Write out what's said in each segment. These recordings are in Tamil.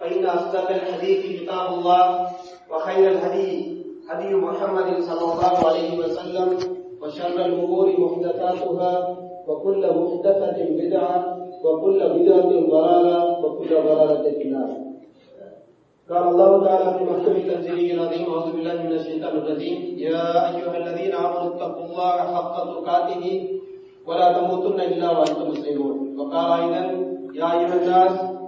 فإن أصدق الحديث كتاب الله وخير الهدي هدي محمد صلى الله عليه وسلم وشر الأمور محدثاتها وكل محدثة بدعة وكل بدعة ضلالة وكل ضلالة في النار. قال الله تعالى في محكم تنزيله العظيم أعوذ بالله من الشيطان الرجيم. يا أيها الذين آمنوا اتقوا الله حق تقاته ولا تموتن إلا وأنتم مسلمون. وقال أيضا يا أيها الناس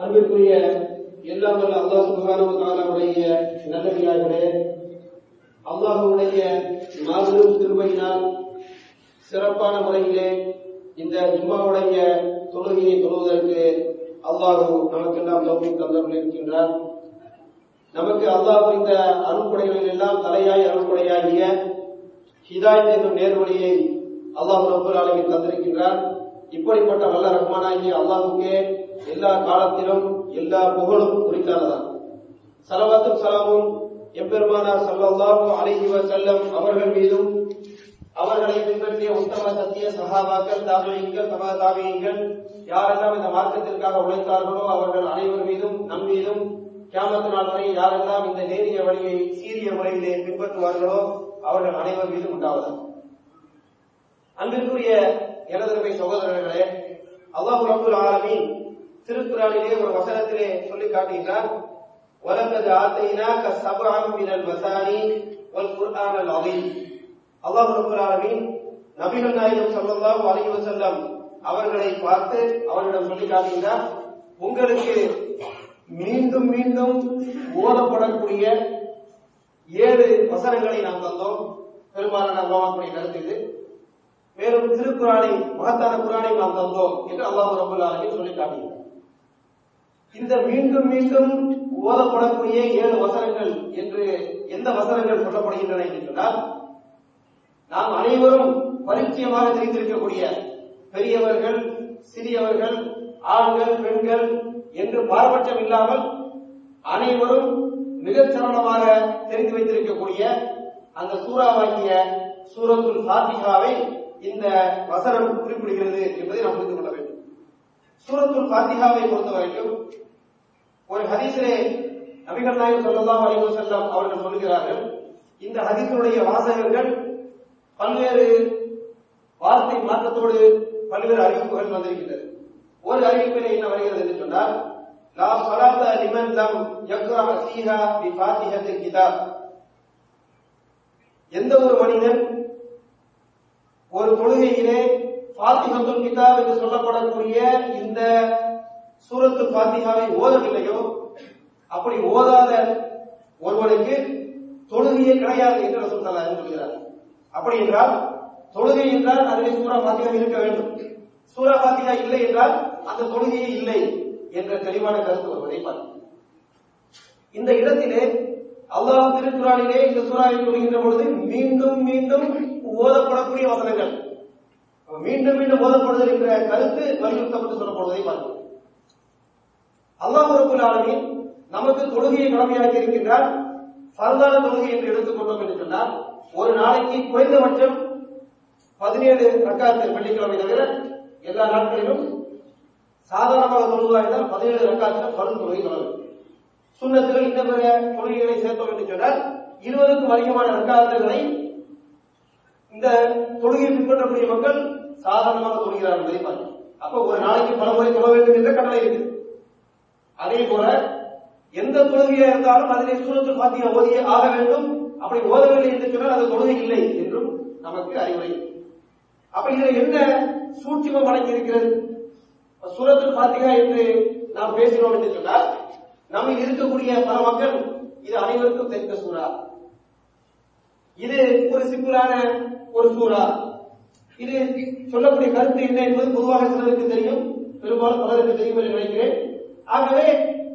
அன்பிற்குரிய எல்லாம் வல்ல அல்லாஹ் சுப்ஹானஹு வ நல்லடியார்களே அல்லாஹ்வுடைய மாபெரும் திருமையினால் சிறப்பான முறையிலே இந்த ஜும்மாவுடைய தொழுகையை தொழுவதற்கு அல்லாஹு நமக்கெல்லாம் தௌபிக் தந்தவர்கள் இருக்கின்றார். நமக்கு அல்லாஹ் இந்த அருள்படைகளில் எல்லாம் தலையாய் அருள்படையாகிய ஹிதாயத் என்னும் நேர்வழியை அல்லாஹ் ரப்பல் ஆலமீன் தந்திருக்கின்றார். இப்படிப்பட்ட வல்ல ரஹ்மானாகிய அல்லாஹுக்கே எல்லா காலத்திலும் எல்லா புகழும் குறித்தானதான் சலவாத்தும் சலாமும் எம்பெருமானார் சல்லல்லாஹு அலைஹி செல்லம் அவர்கள் மீதும் அவர்களை பின்பற்றிய உத்தம சத்திய சகாபாக்கள் தாபியங்கள் சம தாபியங்கள் யாரெல்லாம் இந்த மார்க்கத்திற்காக உழைத்தார்களோ அவர்கள் அனைவர் மீதும் நம் மீதும் கியாமத்து நாள் வரை யாரெல்லாம் இந்த நேரிய வழியை சீரிய முறையிலே பின்பற்றுவார்களோ அவர்கள் அனைவர் மீதும் உண்டாவதாக அன்பிற்குரிய எனதருமை சகோதரர்களே அல்லாஹு ரபுல் ஆலமின் திருக்குறானிலே ஒரு வசனத்திலே சொல்லி காட்டுகின்றார் வலக்கது ஆத்தைனாக சபஅம் மினல் மசானி வல் குர்ஆனல் அதீம் அல்லாஹ் ரப்பல் நபிகள் நாயகம் ஸல்லல்லாஹு அலைஹி வஸல்லம் அவர்களை பார்த்து அவரிடம் சொல்லி காட்டுகின்றார் உங்களுக்கு மீண்டும் மீண்டும் ஓதப்படக்கூடிய ஏழு வசனங்களை நாம் தந்தோம் பெரும்பாலான அல்லாஹ்வுடைய கருத்து இது. மேலும் திருக்குறானை மகத்தான குரானை நாம் தந்தோம் என்று அல்லாஹு ரபுல் சொல்லி காட்டுகிறார் இந்த மீண்டும் மீண்டும் ஓதப்படக்கூடிய ஏழு வசனங்கள் என்று எந்த வசனங்கள் சொல்லப்படுகின்றன என்று சொன்னால் நாம் அனைவரும் பரிச்சயமாக தெரிந்திருக்கக்கூடிய பெரியவர்கள் சிறியவர்கள் ஆண்கள் பெண்கள் என்று பாரபட்சம் இல்லாமல் அனைவரும் மிகச் சரளமாக தெரிந்து வைத்திருக்கக்கூடிய அந்த சூறாவாகிய சூரத்துல் ஃபாத்திஹாவை இந்த வசனம் குறிப்பிடுகிறது என்பதை நாம் புரிந்து கொள்ள சூரத்துல் பாத்திகாவை பொறுத்த வரைக்கும் ஒரு ஹதீஸிலே நபிகள் நாயகம் சொல்லலாம் அறிவு வஸல்லம் அவர்கள் சொல்கிறார்கள் இந்த ஹதீஸுடைய வாசகங்கள் பல்வேறு வார்த்தை மாற்றத்தோடு பல்வேறு அறிவிப்புகள் வந்திருக்கின்றது ஒரு அறிவிப்பிலே என்ன வருகிறது என்று சொன்னால் லா ஸலாத்த லிமன் லம் யக்ரா ஃபீஹா பி ஃபாத்திஹத்தில் கிதாப். எந்த ஒரு மனிதன் ஒரு தொழுகையிலே ஃபாத்திஹத்துல் கிதாப் என்று சொல்லப்படக்கூடிய இந்த சூரத்து பாத்திகாவை ஓதவில்லையோ? அப்படி ஓதாத ஒருவனுக்கு தொழுகையே கிடையாது என்று ரசூல் ஸல்லல்லாஹு சொல்கிறார் அப்படி என்றால் தொழுகை என்றால் அதிலே சூரா பாத்திகா இருக்க வேண்டும். சூரா பாத்திகா இல்லை என்றால் அந்த தொழுகையே இல்லை என்ற தெளிவான கருத்து வருவதை பார்க்கிறோம் இந்த இடத்திலே அல்லாஹ் திருக்குறானிலே இந்த சூறாவை சொல்கின்ற பொழுது மீண்டும் மீண்டும் ஓதப்படக்கூடிய வசனங்கள். மீண்டும் மீண்டும் ஓதப்படுதல் என்ற கருத்து வலியுறுத்தப்பட்டு சொல்லப்படுவதை பார்க்கிறோம் அல்லாஹ் ரபுல் நமக்கு தொழுகையை கடமையாக்கி இருக்கின்றார். பரதான தொழுகை என்று எடுத்துக்கொண்டோம் என்று சொன்னால் ஒரு நாளைக்கு குறைந்தபட்சம் பதினேழு ரக்காத்தில் வெள்ளிக்கிழமை தவிர எல்லா நாட்களிலும் சாதாரணமாக தொழுவதாக பதினேழு ரக்காத்தில் பருள் தொழுகை தொடரும் சுண்ணத்துகள் இந்த பிற தொழுகைகளை சேர்த்தோம் என்று சொன்னால் இருபதுக்கும் அதிகமான ரக்காத்துகளை இந்த தொழுகையை பின்பற்றக்கூடிய மக்கள் சாதாரணமாக தொழுகிறார்கள் என்பதை பார்க்கிறோம் அப்ப ஒரு நாளைக்கு பல முறை தொழ வேண்டும் என்ற கட்டளை இருக்கு. அதே போல எந்த தொழுகையா இருந்தாலும் அதிலே சூரத்தில் பாத்தியா ஓதியே ஆக வேண்டும். அப்படி ஓதவில்லை என்று சொன்னால் அது தொழுகை இல்லை என்றும் நமக்கு அறிவுரை. அப்ப இதுல என்ன சூட்சிமம் அடங்கி இருக்கிறது சூரத்துல் பாத்திகா என்று நாம் பேசினோம் என்று சொன்னால் நம்ம இருக்கக்கூடிய பல மக்கள் இது அனைவருக்கும் தெரிந்த சூறா. இது ஒரு சிம்பிளான ஒரு சூறா. இது சொல்லக்கூடிய கருத்து என்ன என்பது பொதுவாக சிலருக்கு தெரியும். பெரும்பாலும் பலருக்கு தெரியும் என்று நினைக்கிறேன். ஆகவே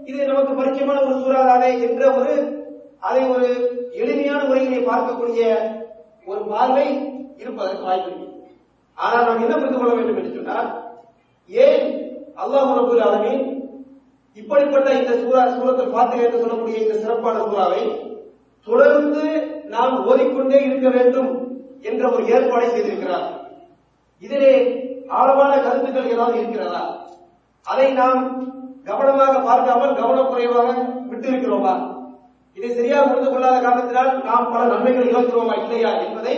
இது நமக்கு பரிச்சயமான ஒரு சூறாதானே என்ற ஒரு அதை ஒரு எளிமையான முறையிலே பார்க்கக்கூடிய ஒரு பார்வை இருப்பதற்கு வாய்ப்பு ஆனால் நாம் என்ன புரிந்து கொள்ள வேண்டும் என்று சொன்னால் ஏன் அல்லாஹ் ரபுல் ஆலமீன் இப்படிப்பட்ட இந்த சூறா சூரத்தில் பார்த்து என்று சொல்லக்கூடிய இந்த சிறப்பான சூறாவை தொடர்ந்து நாம் ஓதிக்கொண்டே இருக்க வேண்டும் என்ற ஒரு ஏற்பாடை செய்திருக்கிறார். இதிலே ஆழமான கருத்துக்கள் ஏதாவது இருக்கிறதா அதை நாம் கவனமாக பார்க்காமல் கவனக்குறைவாக விட்டு இருக்கிறோமா இதை சரியாக புரிந்து கொள்ளாத காரணத்தினால் நாம் பல நன்மைகள் இழக்கிறோமா இல்லையா என்பதை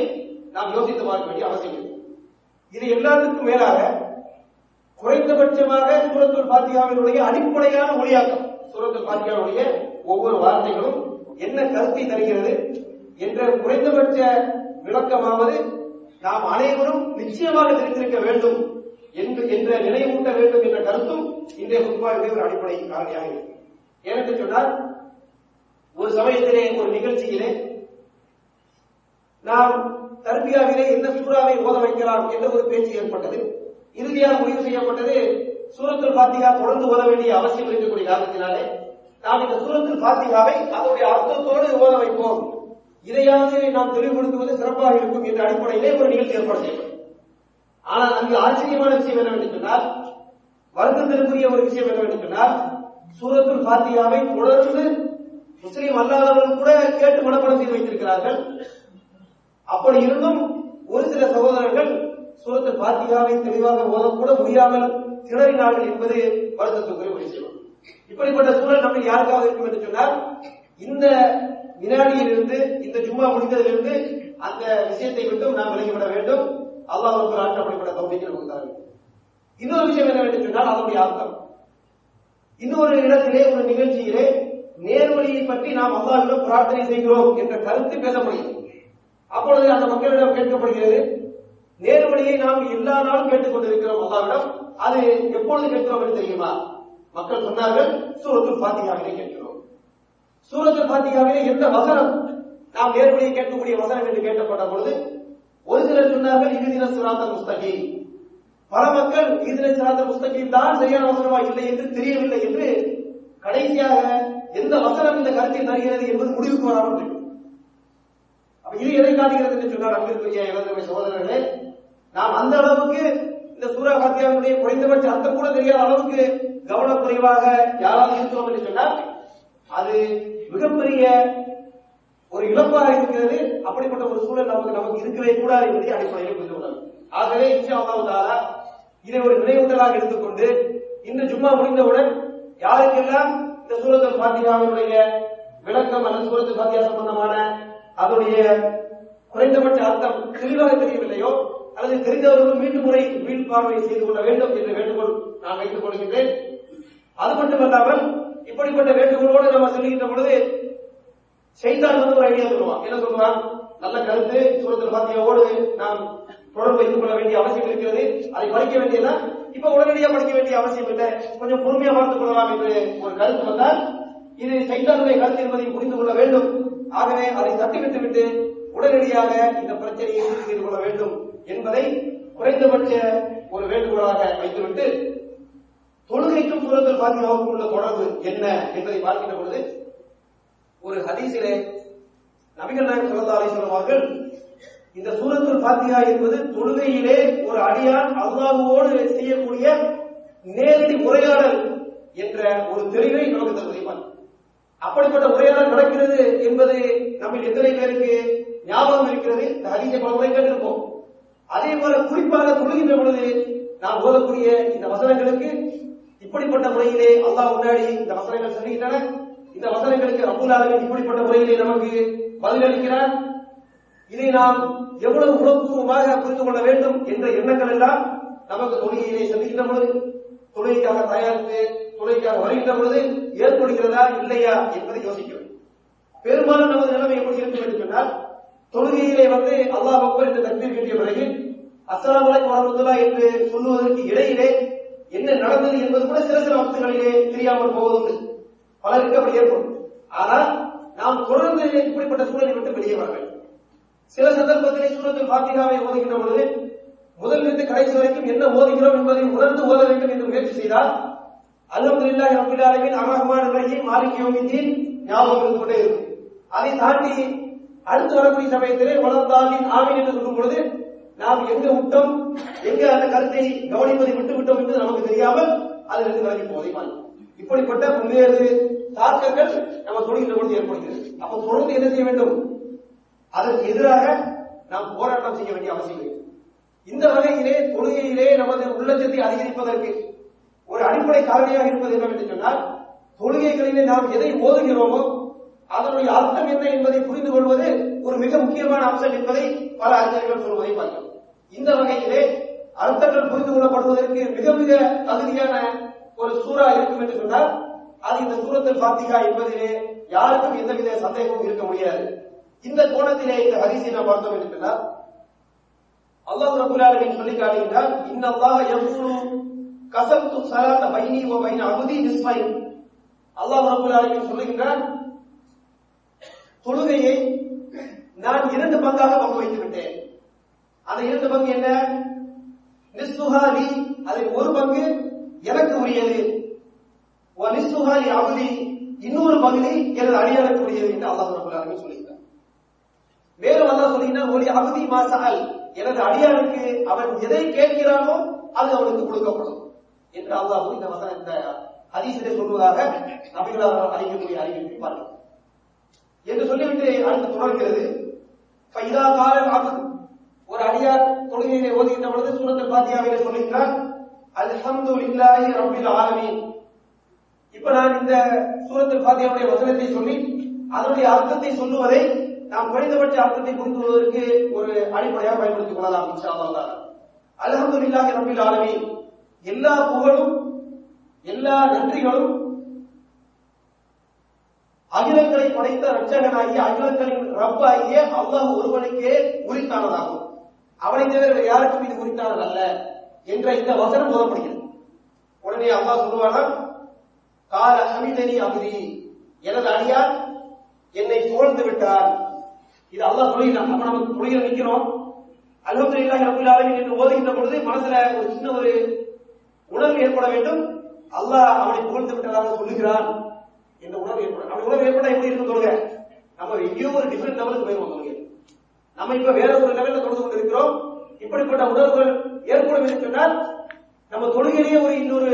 நாம் யோசித்து பார்க்க வேண்டிய அவசியம் இல்லை. இது எல்லாத்துக்கும் மேலாக குறைந்தபட்சமாக சூரத்துல் பாத்தியாவினுடைய அடிப்படையான மொழியாக்கம் சூரத்துல் பாத்தியாவுடைய ஒவ்வொரு வார்த்தைகளும் என்ன கருத்தை தருகிறது என்ற குறைந்தபட்ச விளக்கமாவது நாம் அனைவரும் நிச்சயமாக தெரிந்திருக்க வேண்டும் என்று என்ற நினைவூட்ட வேண்டும் என்ற கருத்தும் இன்றைய குத்பாவுடைய ஒரு அடிப்படை காரணியாக இருக்கு. ஏனென்று சொன்னால் ஒரு சமயத்திலே ஒரு நிகழ்ச்சியிலே நாம் தர்பியாவிலே எந்த சூறாவை ஓத வைக்கலாம் என்ற ஒரு பேச்சு ஏற்பட்டது. இறுதியாக முடிவு செய்யப்பட்டது சூரத்தில் பாத்திகா தொடர்ந்து ஓத வேண்டிய அவசியம் இருக்கக்கூடிய காரணத்தினாலே நாம் இந்த சூரத்தில் பாத்திகாவை அதனுடைய அர்த்தத்தோடு ஓத வைப்போம். இதையாவது நாம் தெளிவுபடுத்துவது சிறப்பாக இருக்கும் என்ற அடிப்படையிலே ஒரு நிகழ்ச்சி ஏற்பாடு செய்யும் ஆனால் அங்கு ஆச்சரியமான விஷயம் என்னவென்று சொன்னால் வருத்தத்திற்குரிய ஒரு விஷயம் என்னவென்று சொன்னால் சூரத்துல் பாத்தியாவை தொடர்ந்து முஸ்லீம் அல்லாதவர்கள் கூட கேட்டு மனப்படம் செய்து வைத்திருக்கிறார்கள். அப்படி இருந்தும் ஒரு சில சகோதரர்கள் சூரத்தில் பாத்தியாவை தெளிவாக ஓதக்கூட முடியாமல் திணறினார்கள் என்பது வருத்தத்துக்குரிய ஒரு விஷயம். இப்படிப்பட்ட சூழல் நம்ம யாருக்காவது இருக்கும் என்று சொன்னால் இந்த வினாடியிலிருந்து இந்த ஜும்மா முடிந்ததிலிருந்து அந்த விஷயத்தை விட்டும் நாம் விலகிவிட வேண்டும். அல்லாஹ் ஒரு ஆட்சி அப்படிப்பட்ட தௌபிக்கு நமக்கு தர வேண்டும். இன்னொரு விஷயம் என்னவென்று சொன்னால் அதனுடைய அர்த்தம். இன்னொரு இடத்திலே ஒரு நிகழ்ச்சியிலே நேர்வழியை பற்றி நாம் அல்லாவிடம் பிரார்த்தனை செய்கிறோம் என்ற கருத்து பேசப்படுகிறது. அப்பொழுது அந்த மக்களிடம் கேட்கப்படுகிறது நேர்வழியை நாம் எல்லா நாளும் கேட்டுக் கொண்டிருக்கிறோம் அல்லாவிடம் அது எப்பொழுது கேட்கிறோம் என்று தெரியுமா? மக்கள் சொன்னார்கள் சூரத்துல் பாத்திகாவிலே கேட்கிறோம். சூரத்தில் பாத்திகாவிலே எந்த வசனம் நாம் நேர்வழியை கேட்கக்கூடிய வசனம் என்று கேட்கப்பட்ட பொழுது ஒரு சிலர் சொன்னார்கள் இறுதின சிராத்த முஸ்தகி பல மக்கள் இறுதின சிராத்த முஸ்தகி தான் சரியான வசனமா இல்லை என்று தெரியவில்லை என்று கடைசியாக எந்த வசனம் இந்த கருத்தை தருகிறது என்பது முடிவுக்கு வராமல் அப்ப இது எதை காட்டுகிறது என்று சொன்னார் அங்கிருக்கிற இளந்தமை சகோதரர்களே நாம் அந்த அளவுக்கு இந்த சூரா பாத்தியாவுடைய குறைந்தபட்ச அர்த்தம் கூட தெரியாத அளவுக்கு கவனக்குறைவாக யாராவது இருக்கிறோம் என்று சொன்னால் அது மிகப்பெரிய ஒரு இழப்பாக இருக்கிறது. அப்படிப்பட்ட ஒரு சூழல் நமக்கு நமக்கு இருக்கவே கூடாது என்பதை அடிப்படையில் புரிந்து கொள்ளலாம் ஆகவே இன்ஷா அல்லாஹ் தாலா இதை ஒரு நினைவூட்டலாக எடுத்துக்கொண்டு இந்த ஜும்மா முடிந்தவுடன் யாருக்கெல்லாம் இந்த சூரத்தில் பாத்தியாவினுடைய விளக்கம் அல்லது சூரத்தில் பாத்தியா சம்பந்தமான அதனுடைய குறைந்தபட்ச அர்த்தம் தெளிவாக தெரியவில்லையோ அல்லது தெரிந்தவர்களும் மீண்டும் முறை மீள்பார்வை செய்து கொள்ள வேண்டும் என்ற வேண்டுகோள் நான் வைத்துக் கொள்கின்றேன். அது மட்டுமல்லாமல் இப்படிப்பட்ட வேண்டுகோளோடு நம்ம சொல்லுகின்ற பொழுது செய்தான் வந்து ஒரு ஐடியா சொல்லுவான். என்ன சொல்லுவான்? நல்ல கருத்து சூரத்தில் பாத்தியாவோடு நாம் தொடர்பு வைத்துக் கொள்ள வேண்டிய அவசியம் இருக்கிறது. அதை படிக்க வேண்டியதா? இப்ப உடனடியாக படிக்க வேண்டிய அவசியம் இல்லை. கொஞ்சம் பொறுமையா பார்த்துக் கொள்ளலாம் என்று ஒரு கருத்து வந்தால் இது சைத்தானுடைய கருத்து என்பதை புரிந்து கொள்ள வேண்டும். ஆகவே அதை தட்டிவிட்டு விட்டு உடனடியாக இந்த பிரச்சனையை தீர்த்து செய்து கொள்ள வேண்டும் என்பதை குறைந்தபட்ச ஒரு வேண்டுகோளாக வைத்துவிட்டு தொழுகைக்கும் சூரத்தில் பாத்தியாவுக்கும் உள்ள தொடர்பு என்ன என்பதை பார்க்கின்ற பொழுது ஒரு ஹதீசிலே நபிகள் நாயகம் ஸல்லல்லாஹு அலைஹி அவர்கள் இந்த சூரத்துல் பாத்தியா என்பது தொழுகையிலே ஒரு அடியான் அல்லாஹுவோடு செய்யக்கூடிய நேரடி உரையாடல் என்ற ஒரு தெளிவை நமக்கு தருவதைப்பார் அப்படிப்பட்ட உரையாடல் நடக்கிறது என்பது நம்ம எத்தனை பேருக்கு ஞாபகம் இருக்கிறது? இந்த ஹதீஸை பல முறை கேட்டிருப்போம். அதே போல குறிப்பாக தொழுகின்ற பொழுது நாம் ஓதக்கூடிய இந்த வசனங்களுக்கு இப்படிப்பட்ட முறையிலே அல்லாஹ் முன்னாடி இந்த வசனங்கள் சொல்லுகின்றன. இந்த வசனங்களுக்கு ரபுல் ஆலமீன் இப்படிப்பட்ட முறையிலே நமக்கு பதிலளிக்கிறார். இதை நாம் எவ்வளவு உணர்வுபூர்வமாக புரிந்து கொள்ள வேண்டும் என்ற எண்ணங்கள் எல்லாம் நமக்கு தொழுகையிலே செல்லுகின்ற பொழுது தொழுகைக்காக தயாரித்து தொழுகைக்காக வருகின்ற பொழுது ஏற்படுகிறதா இல்லையா என்பதை யோசிக்கிறோம். பெரும்பாலும் நமது நிலைமை எப்படி இருக்கும் என்று சொன்னால் தொழுகையிலே வந்து அல்லாஹ் அக்பர் என்று தக்பீர் கட்டிய பிறகு அஸ்லாம் வலைக்கு வரமத்துல்லாஹ் என்று சொல்லுவதற்கு இடையிலே என்ன நடந்தது என்பது கூட சில சில வக்துகளிலே தெரியாமல் போவதுண்டு. பலருக்கு அப்படி ஏற்படும். ஆனால் நாம் தொடர்ந்து இப்படிப்பட்ட சூழலை விட்டு வெளியே வர வேண்டும். சில சந்தர்ப்பத்திலே சூரத்தில் பாத்திகாவை ஓதுகின்ற பொழுது முதலிருந்து கடைசி வரைக்கும் என்ன ஓதுகிறோம் என்பதை உணர்ந்து ஓத வேண்டும் என்று முயற்சி செய்தால் அல்ஹம்துலில்லாஹி ரப்பில் ஆலமீன் அர்ரஹ்மான் ரஹீம் மாலிக் யௌமித்தீன் ஞாபகம் இருந்து கொண்டே இருக்கும். அதை தாண்டி அடுத்து வரக்கூடிய சமயத்திலே வளர்ந்தாலின் ஆவின் என்று சொல்லும் பொழுது நாம் எங்க விட்டோம்? எங்க அந்த கருத்தை கவனிப்பதை விட்டு விட்டோம் என்று நமக்கு தெரியாமல் அதிலிருந்து விலகி போவதை இப்படிப்பட்ட பல்வேறு தாக்கங்கள் நம்ம தொழில் பொழுது ஏற்படுகிறது. அப்ப தொடர்ந்து என்ன செய்ய வேண்டும்? அதற்கு எதிராக நாம் போராட்டம் செய்ய வேண்டிய அவசியம் இல்லை. இந்த வகையிலே தொழுகையிலே நமது உள்ளச்சத்தை அதிகரிப்பதற்கு ஒரு அடிப்படை காரணியாக இருப்பது என்னவென்று சொன்னால் தொழுகைகளிலே நாம் எதை ஓதுகிறோமோ அதனுடைய அர்த்தம் என்ன என்பதை புரிந்து கொள்வது ஒரு மிக முக்கியமான அம்சம் என்பதை பல அறிஞர்கள் சொல்வதை பார்க்கிறோம். இந்த வகையிலே அர்த்தங்கள் புரிந்து கொள்ளப்படுவதற்கு மிக மிக தகுதியான ஒரு சூறா இருக்கும் என்று சொன்னால் அது இந்த சூரத்தில் பாத்திகா என்பதிலே யாருக்கும் எந்தவித சந்தேகமும் இருக்க முடியாது. இந்த கோணத்திலே இந்த ஹரிசை நாம் பார்த்தோம் என்று சொன்னால் அல்லாஹ் ரபுல் ஆலமின் சொல்லி காட்டுகின்றார் இன்னல்லாஹ யகூலு கசப்து ஸலாத பைனி ஓ பைன அப்தி நிஸ்ஃபைன் அல்லாஹ் ரபுல் ஆலமின் சொல்லுகின்றார் தொழுகையை நான் இரண்டு பங்காக பங்கு வைத்து விட்டேன் அதை இரண்டு பங்கு என்ன? நிஸ்துஹாலி அதில் ஒரு பங்கு எனக்கு உரியது. வ நிஸ்துஹாலி அவதி இன்னொரு பகுதி எனது அடியாருக்கு உரியது என்று அல்லாஹ் ரபுல் ஆலமீன் சொல்லியிருக்கார். மேலும் அல்லாஹ் சொல்லுகிறார் ஒரு அவதி மாசால் எனது அடியாளுக்கு அவன் எதை கேட்கிறானோ அது அவனுக்கு கொடுக்கப்படும். என்று அல்லாஹ் இந்த வசன இந்த ஹதீஸிலே சொல்வதாக நபிகளாக அறிக்கக்கூடிய அறிவிப்பை பார்க்கிறோம். என்று சொல்லிவிட்டு அடுத்து தொடர்கிறது ஃபைதா காலன் அபுத் ஒரு அடியார் தொழுகையிலே ஓதுகின்ற பொழுது சூரத்தில் பாத்தியாவிலே சொல்லுகிறார் அல்ஹம்துலில்லாஹி ரப்பில் ஆலமீன். இப்ப நான் இந்த சூரத்தில் பாத்தியாவுடைய வசனத்தை சொல்லி அதனுடைய அர்த்தத்தை சொல்லுவதை நாம் குறைந்தபட்ச அர்த்தத்தை புரிந்து கொள்வதற்கு ஒரு அடிப்படையாக பயன்படுத்திக் கொள்ளலாம் இன்ஷா அல்லாஹ் அல்ஹம்துலில்லாஹி ரப்பில் ஆலமீன். எல்லா புகழும் எல்லா நன்றிகளும் அகிலங்களை படைத்த ரட்சகனாகிய அகிலங்களின் ரப்பாகிய அல்லாஹ் ஒருவனுக்கே உரித்தானதாகும். அவனை தவிர வேறு யாருக்கும் இது உரித்தானது அல்ல என்ற இந்த வசனம் போதப்படுகிறது உடனே அல்லாஹ் சொல்லுவானா கால ஹமிதனி அபுதி எனது அடியார் என்னை புகழ்ந்து விட்டார். இது அல்லாஹ் சொல்லுகிறான். அப்ப நம்ம தொழில நிக்கிறோம் அல்ஹம்துலில்லாஹி ரப்பில் ஆலமீன் என்று ஓதுகின்ற பொழுது மனசுல ஒரு சின்ன ஒரு உணர்வு ஏற்பட வேண்டும். அல்லாஹ் அவனை புகழ்ந்து விட்டதாக சொல்லுகிறான் என்ற உணர்வு ஏற்படும் அப்படி உணர்வு ஏற்பட எப்படி இருக்கும் தொழுக நம்ம எங்கேயோ ஒரு டிஃபரெண்ட் லெவலுக்கு போயிருவோம் தொழுகை நம்ம இப்ப வேற ஒரு லெவல்ல தொடர்ந்து கொண்டிருக்கிறோம் இப்படிப்பட்ட உணர்வுகள் ஏற்படும் என்று சொன்னால் நம்ம தொழுகையிலேயே ஒரு இன்னொரு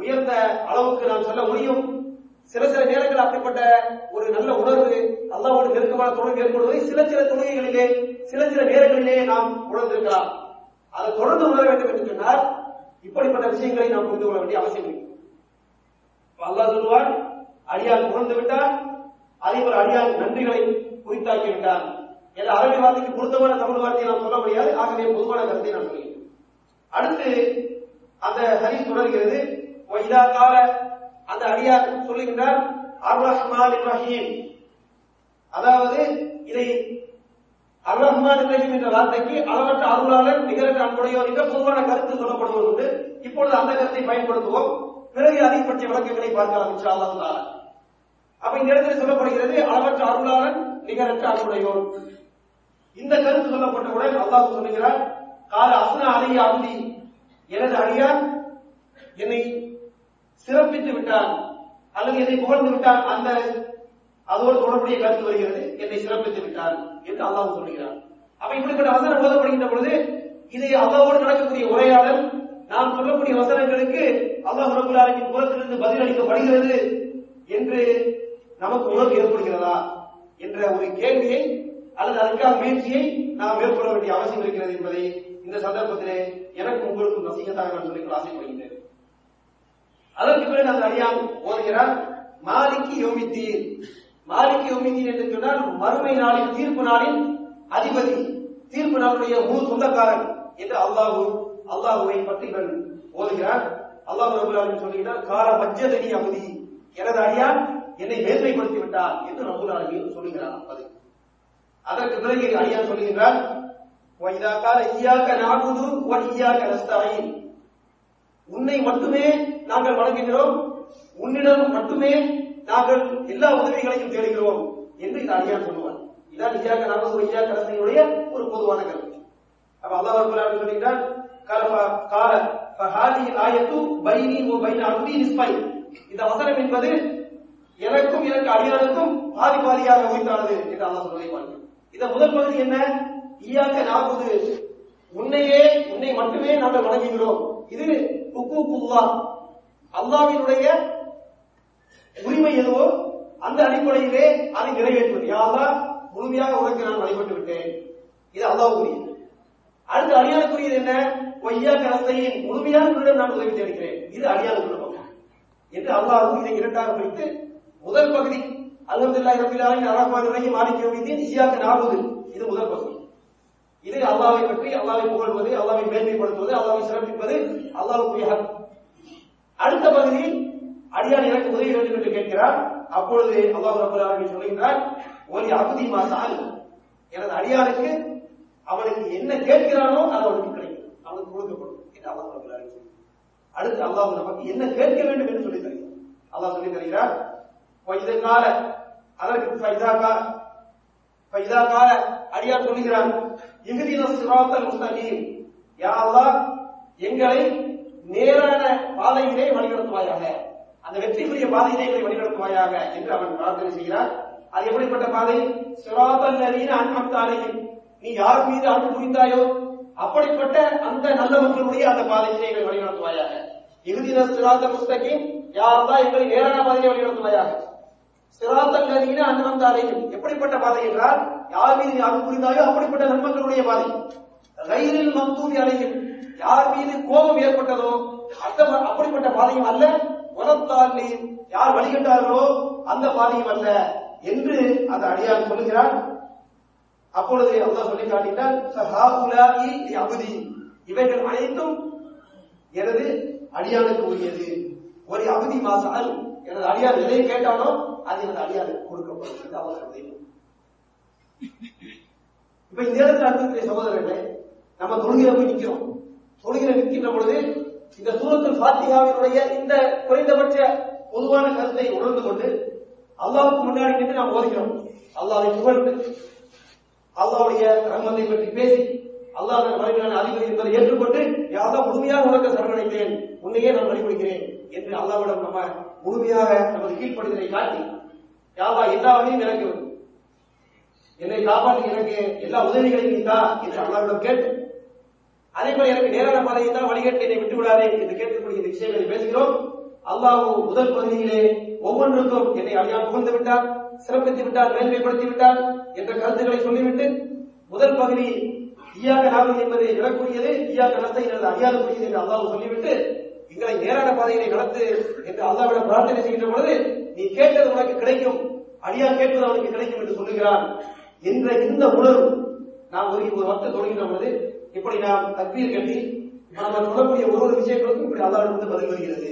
உயர்ந்த அளவுக்கு நாம் சொல்ல முடியும். சில சில நேரங்கள் அப்படிப்பட்ட ஒரு நல்ல உணர்வு அல்லாவோடு நெருக்கமான தொடர்பு ஏற்படுவதை சில சில தொழுகைகளிலே சில சில நேரங்களிலே நாம் உணர்ந்திருக்கலாம். அதை தொடர்ந்து உணர வேண்டும் என்று சொன்னால் இப்படிப்பட்ட விஷயங்களை நாம் புரிந்து கொள்ள வேண்டிய அவசியம் இல்லை. அல்லா சொல்லுவார் அடியார் புகழ்ந்து விட்டார் அதே போல அடியார் நன்றிகளை குறித்தாக்கி விட்டார் என்ற அரபி வார்த்தைக்கு பொருத்தமான தமிழ் வார்த்தையை நாம் சொல்ல முடியாது. ஆகவே பொதுவான கருத்தை நான் சொல்கிறேன் அடுத்து அந்த ஹரிஸ் தொடர்கிறது. வைதா கால அந்த அடியார் சொல்லுகின்றார் அர் ரஹ்மான் ரஹீம் அதாவது இதை அர் ரஹ்மான் ரஹீம் என்ற வார்த்தைக்கு அளவற்ற அருளாளர் நிகரற்ற அன்புடையோர் என்ற பொதுவான கருத்து சொல்லப்படுவது உண்டு. இப்பொழுது அந்த கருத்தை பயன்படுத்துவோம். பிறகு அதை பற்றிய விளக்கங்களை பார்க்கலாம் இன்ஷா அல்லாஹ் அப்ப இந்த இடத்துல சொல்லப்படுகிறது அளவற்ற அருளாளன் நிகரற்ற அன்புடையோர் இந்த கருத்து சொல்லப்பட்டவுடன் அல்லாஹ் சொல்லுகிறார் கால அசுனா அலைய அபுதி. எனது அடியார் என்னை சிறப்பித்து விட்டான் அல்லது என்னை புகழ்ந்து விட்டான் அந்த அதோடு தொடர்புடைய கருத்து வருகிறது என்னை சிறப்பித்து விட்டான் என்று அல்லாஹ் சொல்லுகிறார் அப்ப இப்படிப்பட்ட வசனம் ஓதப்படுகின்ற பொழுது இது அல்லாவோடு நடக்கக்கூடிய உரையாடல். நாம் சொல்லக்கூடிய வசனங்களுக்கு அல்லாஹ் ரபுல் ஆலமின் பதில் பதிலளிக்கப்படுகிறது என்று நமக்கு உணர்வு ஏற்படுகிறதா என்ற ஒரு கேள்வியை அல்லது அதற்கான முயற்சியை நாம் மேற்கொள்ள வேண்டிய அவசியம் இருக்கிறது என்பதை இந்த சந்தர்ப்பத்திலே எனக்கும் உங்களுக்கும் நசீகத்தாக நான் சொல்லிக்கொள்ள ஆசைப்படுகின்றேன். அதற்கு பிறகு அந்த அடியான் ஓதுகிறார் மாலிக்கு யோமித்தீர் மாலிக்கு யோமித்தீர் என்று சொன்னால் மறுமை நாளின் தீர்ப்பு நாளின் அதிபதி தீர்ப்பு நாளுடைய முழு சொந்தக்காரன் என்று அல்லாஹு அல்லாஹுவை பற்றி இவன் ஓதுகிறார் அல்லாஹு ரபுல் சொல்லுகிறார் கால மஜ்ஜதனி அமுதி. எனது அடியான் என்னை மேன்மைப்படுத்தி விட்டார் என்று ரபுல் சொல்லுகிறார் அது அதற்கு பிறகு அடியான் சொல்லுகிறார் வைதா கால ஈயாக்க நாகுது வ ஈயாக்க நஸ்தாயின் உன்னை மட்டுமே நாங்கள் வணங்குகிறோம் உன்னிடம் மட்டுமே நாங்கள் எல்லா உதவிகளையும் தேடுகிறோம் என்று இந்த அடியான் சொல்லுவார் இதான் ஈயாக்க நாகுது ஈயாக்க நஸ்தாயினுடைய ஒரு பொதுவான கருத்து. அப்ப அல்லாஹ் ரப்பல் சொல்கிறார் கால கால ஃபஹாதி ஆயத்து பைனி ஓ பைன அப்தி நிஸ்பை இந்த வசனம் என்பது எனக்கும் எனக்கு அடியானுக்கும் பாதி பாதியாக உயிர்த்தானது என்று அல்லாஹ் சொல்லி பார்க்கிறோம். இந்த முதல் பகுதி என்ன? ஈயாக்க நாற்பது. உன்னையே உன்னை மட்டுமே நாங்கள் வணங்குகிறோம். இது ஹுக்கூக்குல்லா அல்லாவினுடைய உரிமை எதுவோ அந்த அடிப்படையிலே அதை நிறைவேற்றுவது. யாரா முழுமையாக உனக்கு நான் வழிபட்டு விட்டேன். இது அல்லாஹ்வுரியது அடுத்து அடியானுக்குரியது என்ன? ஒய்யா கலந்தையின் முழுமையான உன்னிடம் நான் உதவி தேடுகிறேன். இது அடியானுக்குள்ள பக்கம். என்று அல்லாவும் இதை இரண்டாக பிரித்து முதல் பகுதி அல்ஹம்துலில்லாஹி ரப்பில் ஆலமீன் அர்ரஹ்மான் ரஹீம் மாலிக் யவ்மித்தீன் இய்யாக நஅபுது இது முதல் பகுதி இது அல்லாஹ்வை பற்றி அல்லாஹ்வை புகழ்வது அல்லாஹ்வை மேன்மைப்படுத்துவது அல்லாஹ்வை சிறப்பிப்பது அல்லாஹ்வுக்குரிய ஹக். அடுத்த பகுதி அடியான் எனக்கு உதவி வேண்டும் என்று கேட்கிறார். அப்பொழுது அல்லாஹ் ரப்பல் ஆலமீன் சொல்கிறார் ஒலி அபுதி மாசால் எனது அடியானுக்கு அவனுக்கு என்ன கேட்கிறானோ அது அவனுக்கு கிடைக்கும். அவனுக்கு கொடுக்கப்படும் என்று அல்லாஹ் ரப்பல் ஆலமீன் அடுத்து அல்லாஹ் நமக்கு என்ன கேட்க வேண்டும் என்று சொல்லி தருகிறார். அல்லாஹ் சொல்லி தருகிறார் வைத கால அதற்கு ஃபைதா கால ஃபைதா கால அடியார் சொல்லுகிறான் இகுதின சிராத்தல் முஸ்தகீம். யா அல்லாஹ் எங்களை நேரான பாதையிலே வழிநடத்துவாயாக அந்த வெற்றிக்குரிய பாதையிலே எங்களை வழிநடத்துவாயாக என்று அவன் பிரார்த்தனை செய்கிறார் அது எப்படிப்பட்ட பாதை? சிராத்தல் நதீன அன்மத்த நீ யார் மீது அன்பு புரிந்தாயோ அப்படிப்பட்ட அந்த நல்ல மக்களுடைய அந்த பாதையிலே எங்களை வழிநடத்துவாயாக. இறுதி சிராத்த முஸ்தகீம். யா அல்லாஹ் எங்களை நேரான பாதையை வழிநடத்துவாயாக. சிராத்தல் நதியின அன்னம் அலைகள் எப்படிப்பட்ட பாதை என்றால் யார் மீது யார் புரிந்தாயோ அப்படிப்பட்ட நண்பர்களுடைய பாதை. ரயிலில் மக்தூதி அலையும் யார் மீது கோபம் ஏற்பட்டதோ அந்த அப்படிப்பட்ட பாதையும் அல்ல உரத்தாலையும் யார் வழிகட்டார்களோ அந்த பாதையும் அல்ல என்று அந்த அடியார் சொல்லுகிறார் அப்பொழுது அல்லாஹ் சொல்லி காட்டினார் "ஃபஹாஉலாஇ இவைகள் அனைத்தும் எனது அடியானுக்கு உரியது. ஒரு அபுதி மாசால் எனது அடியார் எதை கேட்டானோ அது எனது அடியாருக்கு கொடுக்கப்படும் என்று அவர் இப்ப இந்த நேரத்தில் அன்புக்குரிய சகோதரர்களே நம்ம தொழுகில போய் நிற்கிறோம் தொழுகில நிற்கின்ற பொழுது இந்த சூரத்தில் பாத்திகாவினுடைய இந்த குறைந்தபட்ச பொதுவான கருத்தை உணர்ந்து கொண்டு அல்லாவுக்கு முன்னாடி நின்று நாம் ஓதுகிறோம். அல்லாவை புகழ்ந்து அல்லாவுடைய ரகமத்தை பற்றி பேசி அல்லாஹ் மறைவான அதிபதி என்பதை ஏற்றுக்கொண்டு யாதான் முழுமையாக உனக்கு சரணடைந்தேன் உன்னையே நான் வழிபடுகிறேன் என்று அல்லாவிடம் நம்ம முழுமையாக நமது கீழ்ப்படுதலை காட்டி யாவா எல்லா வகையும் எனக்கு என்னை காப்பாற்றி எனக்கு எல்லா உதவிகளையும் நீ என்று அல்லாவிடம் கேட்டு அதே போல எனக்கு நேரான பாதையை தான் வழிகேட்டு என்னை விட்டு விடாதே என்று கேட்கக்கூடிய இந்த விஷயங்களை பேசுகிறோம். அல்லாஹ் முதல் பகுதியிலே ஒவ்வொன்றுக்கும் என்னை அழியால் புகழ்ந்து விட்டார் சிறப்பித்து விட்டார் மேன்மைப்படுத்தி விட்டார் என்ற கருத்துக்களை சொல்லிவிட்டு முதல் பகுதி ஈயாக நாகம் என்பது விடக்கூடியது ஈயாக நடத்தை எனது அறியாதக்கூடியது என்று அல்லாஹ் சொல்லிவிட்டு எங்களை நேரான பாதையிலே நடத்து என்று அல்லாவிடம் பிரார்த்தனை செய்கின்ற பொழுது நீ கேட்டது உனக்கு கிடைக்கும். அடியார் கேட்பது அவனுக்கு கிடைக்கும் என்று சொல்லுகிறான். என்ற இந்த உணர்வு நாம் ஒரு ஒரு மக்கள் தொடங்கின பொழுது இப்படி நாம் தக்பீர் கட்டி நாம் சொல்லக்கூடிய ஒரு ஒரு விஷயங்களுக்கும் இப்படி அல்லாவிடம் பதில் வருகிறது.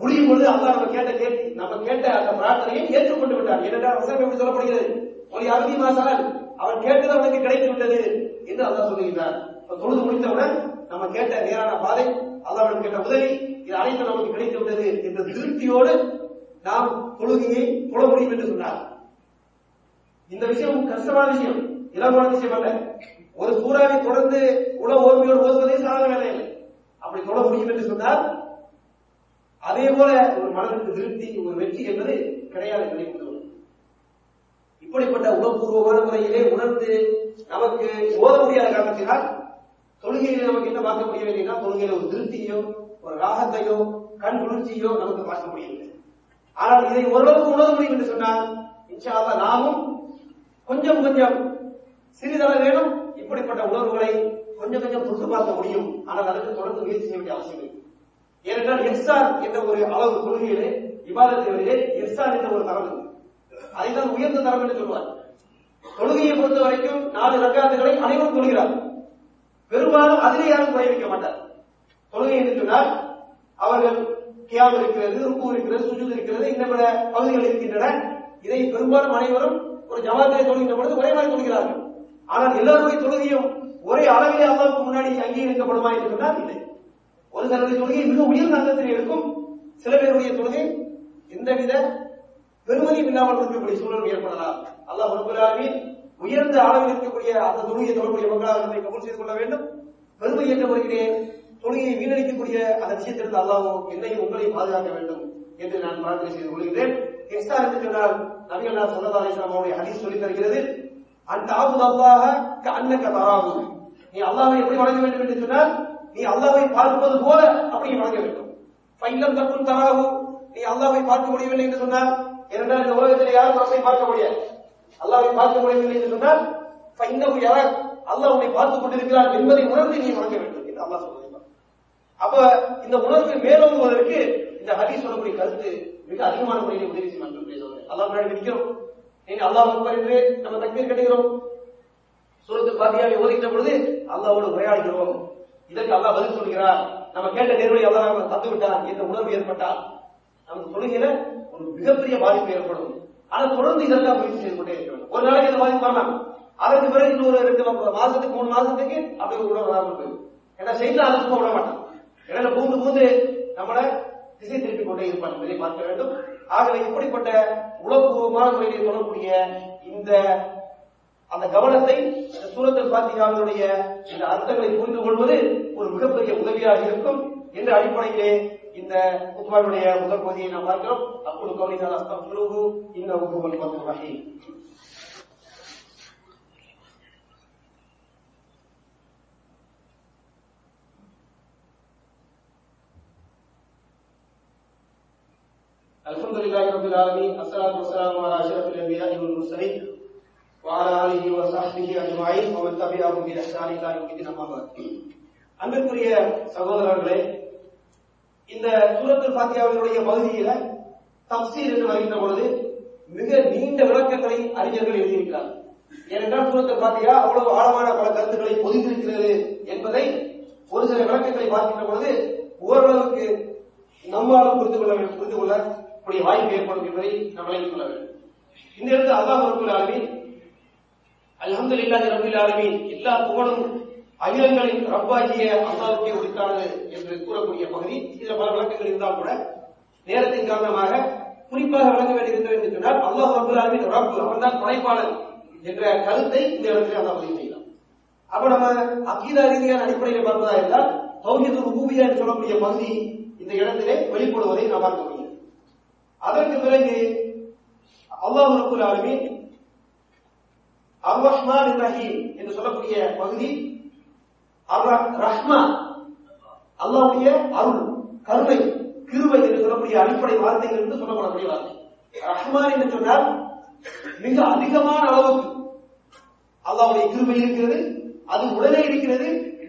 முடியும் பொழுது அல்லா நம்ம கேட்ட கேட்டு நம்ம கேட்ட அந்த பிரார்த்தனையை ஏற்றுக்கொண்டு விட்டார். ஏனென்றால் வசனம் எப்படி சொல்லப்படுகிறது? ஒரு அறுதி மாசால் அவன் கேட்டது அவனுக்கு கிடைத்து விட்டது என்று அல்லாஹ் சொல்லுகிறார் தொழுது முடித்தவுடன் நம்ம கேட்ட நேரான பாதை அல்லாவிடம் கேட்ட உதவி இது அனைத்து நமக்கு கிடைத்து விட்டது என்ற திருப்தியோடு நாம் தொழுகையை தொழ முடியும் என்று சொன்னார். இந்த விஷயம் கஷ்டமான விஷயம் இலகுவான விஷயம் அல்ல. ஒரு சூறாவை தொடர்ந்து உல ஓர்மையோடு ஓதுவதே சாதாரண வேலை இல்லை அப்படி தொழ முடியும் என்று சொன்னால் அதே போல ஒரு மனதிற்கு திருப்தி ஒரு வெற்றி என்பது கிடையாது என்பதை இப்படிப்பட்ட உணர்வுபூர்வமான முறையிலே உணர்ந்து நமக்கு ஓத முடியாத காரணத்தினால் தொழுகையில நமக்கு என்ன பார்க்க முடியவில்லைன்னா என்றால் தொழுகையில ஒரு திருப்தியோ ஒரு ராகத்தையோ கண் குளிர்ச்சியோ நமக்கு பார்க்க முடியவில்லை. ஆனால் இதை ஓரளவுக்கு உணர முடியும் என்று சொன்னால் இன்ஷா நாமும் கொஞ்சம் கொஞ்சம் சிறிதளவு வேணும் இப்படிப்பட்ட உணர்வுகளை கொஞ்சம் கொஞ்சம் தொட்டு பார்க்க முடியும். ஆனால் அதற்கு தொடர்ந்து முயற்சி செய்ய வேண்டிய அவசியம் இல்லை. ஏனென்றால் எஸ்ஆர் என்ற ஒரு அளவு கொள்கையிலே விவாதத்திலே எஸ்ஆர் என்ற ஒரு தரம் அதைதான் உயர்ந்த தரம் என்று சொல்வார் தொழுகையை பொறுத்த வரைக்கும் நாலு ரக்காத்துகளை அனைவரும் தொழுகிறார் பெரும்பாலும் அதிலே யாரும் குறை வைக்க மாட்டார். தொழுகை என்று சொன்னால் அவர்கள் கியாம் இருக்கிறது ருக்கு இருக்கிறது சுஜூத் இருக்கிறது இன்ன பல பகுதிகள் இருக்கின்றன. இதை பெரும்பாலும் அனைவரும் ஒரு ஜமாத்திலே தொழுகின்ற பொழுது ஒரே மாதிரி தொழுகிறார்கள். ஆனால் எல்லாருடைய தொழுகையும் ஒரே அளவிலே அல்லாவுக்கு முன்னாடி அங்கீகரிக்கப்படுமா என்று சொன்னால் இல்லை. ஒரு சிலருடைய தொழுகை மிக உயர்ந்த அந்தத்தில் இருக்கும். சில பேருடைய தொழுகை எந்தவித பெருமதியும் இல்லாமல் இருக்கக்கூடிய சூழல் ஏற்படலாம். அல்லாஹ் ரப்பல் உயர்ந்த அளவில் இருக்கக்கூடிய அந்த தொழுகையை தொழக்கூடிய மக்களாக நம்மை கபூல் செய்து கொள்ள வேண்டும். பெருமை என்ற முறையிலே தொழுகையை வீணடிக்கக்கூடிய அந்த விஷயத்திலிருந்து அல்லாஹ் என்னையும் உங்களையும் பாதுகாக்க வேண்டும் என்று நான் பிரார்த்தனை செய்து கொள்கிறேன். எக்ஸ்ட்ரா என்று சொன்னால் நபிகள் நான் சல்லா அலிஸ்லாம் அவருடைய ஹதீஸ் சொல்லி தருகிறது. அந்த ஆபுத் அல்லாஹ அன்னக்க தராகு நீ அல்லாவை எப்படி வணங்க வேண்டும் என்று சொன்னால் நீ அல்லாவை பார்ப்பது போல அப்படி வணங்க வேண்டும். பைலம் தப்பும் தராகு நீ அல்லாவை பார்க்க முடியவில்லை என்று சொன்னால் ஏனென்றால் இந்த உலகத்தில் யாரும் ரப்பை பார்க்க முடியாது. அல்லாவை பார்க்க முடியவில்லை என்று சொன்னால் ஃபைன்னஹு அல்லாஹ் உன்னை பார்த்துக் கொண்டிருக்கிறான் என்பதை உணர்ந்து நீ வணங்க வேண்டும் என்று அல்லாஹ் சொல்கிறார் அப்ப இந்த உணர்வு மேலோங்குவதற்கு இந்த ஹதீஸ் சொல்லக்கூடிய கருத்து மிக அதிகமான முறையில் உதவி செய்யும் அன்புக்குரிய சகோதரர்களே. அல்லாஹ் முன்னாடி நிற்கிறோம். அல்லாஹ் அக்பர் என்று நம்ம தக்பீர் கட்டுகிறோம். சூரத்து பாத்தியாவை ஓதிக்கிற பொழுது அல்லாவோடு உரையாடுகிறோம். இதற்கு அல்லாஹ் பதில் சொல்கிறார் நம்ம கேட்ட நேர்வழி அல்லாஹ் நம்ம தந்து விட்டான் என்ற உணர்வு ஏற்பட்டால் நமக்கு தொழுகையில ஒரு மிகப்பெரிய பாதிப்பு ஏற்படும். ஆனா தொடர்ந்து இதெல்லாம் முயற்சி செய்து கொண்டே இருக்க வேண்டும். ஒரு நாளைக்கு இந்த மாதிரி வரலாம். அதற்கு பிறகு இன்னொரு ரெண்டு மாசத்துக்கு மூணு மாசத்துக்கு அப்படி ஒரு உணர்வு வராமல் போயிடும். ஏன்னா செய்து அதை சும்மா விட மாட்டான். இடையில பூந்து பூந்து நம்மள திசை திருப்பிக் கொண்டே இருப்பான் என்பதை பார்க்க வேண்டும். ஆகவே இப்படிப்பட்ட உலகபூர்வமான முறையில் சொல்லக்கூடிய இந்த அந்த கவனத்தை இந்த சூரத்தில் பாத்தியாவினுடைய இந்த அர்த்தங்களை புரிந்து கொள்வது ஒரு மிகப்பெரிய உதவியாக இருக்கும் என்ற அடிப்படையிலே இந்த குத்பாவுடைய முதல் பகுதியை நாம் பார்க்கிறோம் அப்பொழுது கவனித்தால் அஸ்தம் சுலுகு இந்த உகுவல் பத்து வகை الحمد لله رب العالمين الصلاة والسلام على أشرف الأنبياء والمرسلين وعلى آله وصحبه أجمعين ومن تبعهم بإحسان إلى يوم الدين أما بعد அன்பிற்குரிய சகோதரர்களே இந்த சூரத்தில் பாத்தியாவினுடைய பகுதியில தப்சீர் என்று வருகின்ற பொழுது மிக நீண்ட விளக்கங்களை அறிஞர்கள் எழுதியிருக்கிறார். ஏனென்றால் சூரத்தில் பாத்தியா அவ்வளவு ஆழமான பல கருத்துக்களை பொதிந்திருக்கிறது என்பதை ஒரு சில விளக்கங்களை பார்க்கின்ற பொழுது ஓரளவுக்கு நம்மாலும் புரிந்து கொள்ள வேண்டும் புரிந்து கொள்ளக்கூடிய வாய்ப்பு ஏற்படும் என்பதை நாம் விளங்கிக் கொள்ள வேண்டும். இந்த இடத்துல அல்லாஹ் ரபுல் ஆலமீன் அல்ஹம்துலில்லாஹி ரபில் ஆலமீன் எல்லா புகழும் அகிலங்களின் ரப்பாகிய அல்லாவுக்கே உரித்தானது என்று கூறக்கூடிய பகுதி. இதுல பல விளக்கங்கள் இருந்தால் கூட நேரத்தின் காரணமாக குறிப்பாக வழங்க வேண்டியிருக்கிறது என்று சொன்னால் அல்லாஹ் ரபுல் ஆலமீன் அவன் தான் படைப்பாளன் என்ற கருத்தை இந்த இடத்துல அல்லாஹ் பதிவு செய்யலாம் அப்ப நம்ம அகீதா ரீதியான அடிப்படையில் பார்ப்பதா இருந்தால் தௌஹீது ருபூபியா என்று சொல்லக்கூடிய பகுதி இந்த இடத்திலே வெளிப்படுவதை நாம் பார்க்க முடியும். அதற்கு பிறகு அல்லாஹ் ரபுல் ஆலமீன் அர் ரஹ்மான் ரஹீம் என்று சொல்லக்கூடிய பகுதி அர் ரஹ்மான். அல்லாவுடைய அருள் கருணை கிருவை என்று சொல்லக்கூடிய அடிப்படை வார்த்தைகள் என்று சொல்லப்படக்கூடிய வார்த்தை. ரஹ்மான் என்று சொன்னால் மிக அதிகமான அளவுக்கு அல்லாவுடைய கிருவை இருக்கிறது அது உடனே இருக்கிறது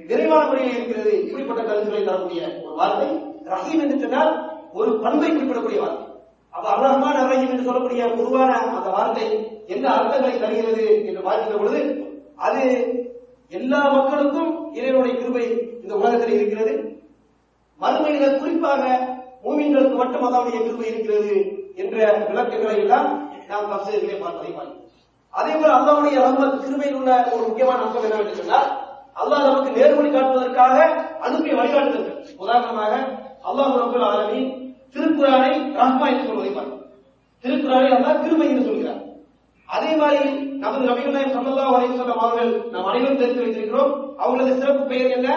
விரைவான முறையில் இருக்கிறது. இப்படிப்பட்ட கருத்துக்களை தரக்கூடிய ஒரு வார்த்தை. ரஹீம் என்று சொன்னால் ஒரு பண்பை குறிப்பிடக்கூடிய வார்த்தை. அப்ப அர் ரஹ்மான் அர் ரஹீம் என்று சொல்லக்கூடிய பொதுவான அந்த வார்த்தை என்ன அர்த்தங்களை தருகிறது என்று பார்க்கின்ற பொழுது அது எல்லா மக்களுக்கும் இறைவனுடைய கிருபை இந்த உலகத்தில் இருக்கிறது. மறுமையில குறிப்பாக மூமின்களுக்கு மட்டும் அல்லாவுடைய கிருபை இருக்கிறது என்ற விளக்கங்களை எல்லாம் நாம் தப்சீர்களை பார்ப்பதை பார்க்கிறோம் அதே போல அல்லாவுடைய ரஹ்மத் கிருபையில் உள்ள ஒரு முக்கியமான அம்சம் என்னவென்று சொன்னால் அல்லாஹ் நமக்கு நேர்மொழி காட்டுவதற்காக அனுப்பிய வழிகாட்டுதல்கள். உதாரணமாக அல்லாஹ் ரபுல் ஆலமி திருக்குறானை ரஹ்மா என்று சொல்வதை பார்க்கிறோம் திருக்குறானை அல்லாஹ் கிருபை என்று சொல்கிறார். அதே மாதிரி நமது நபிகள் நாயகம் வரை அலைஹி வஸல்லம் அவர்கள் நாம் அனைவரும் தெரிந்து வைத்திருக்கிறோம். அவங்களது சிறப்பு பெயர் என்ன?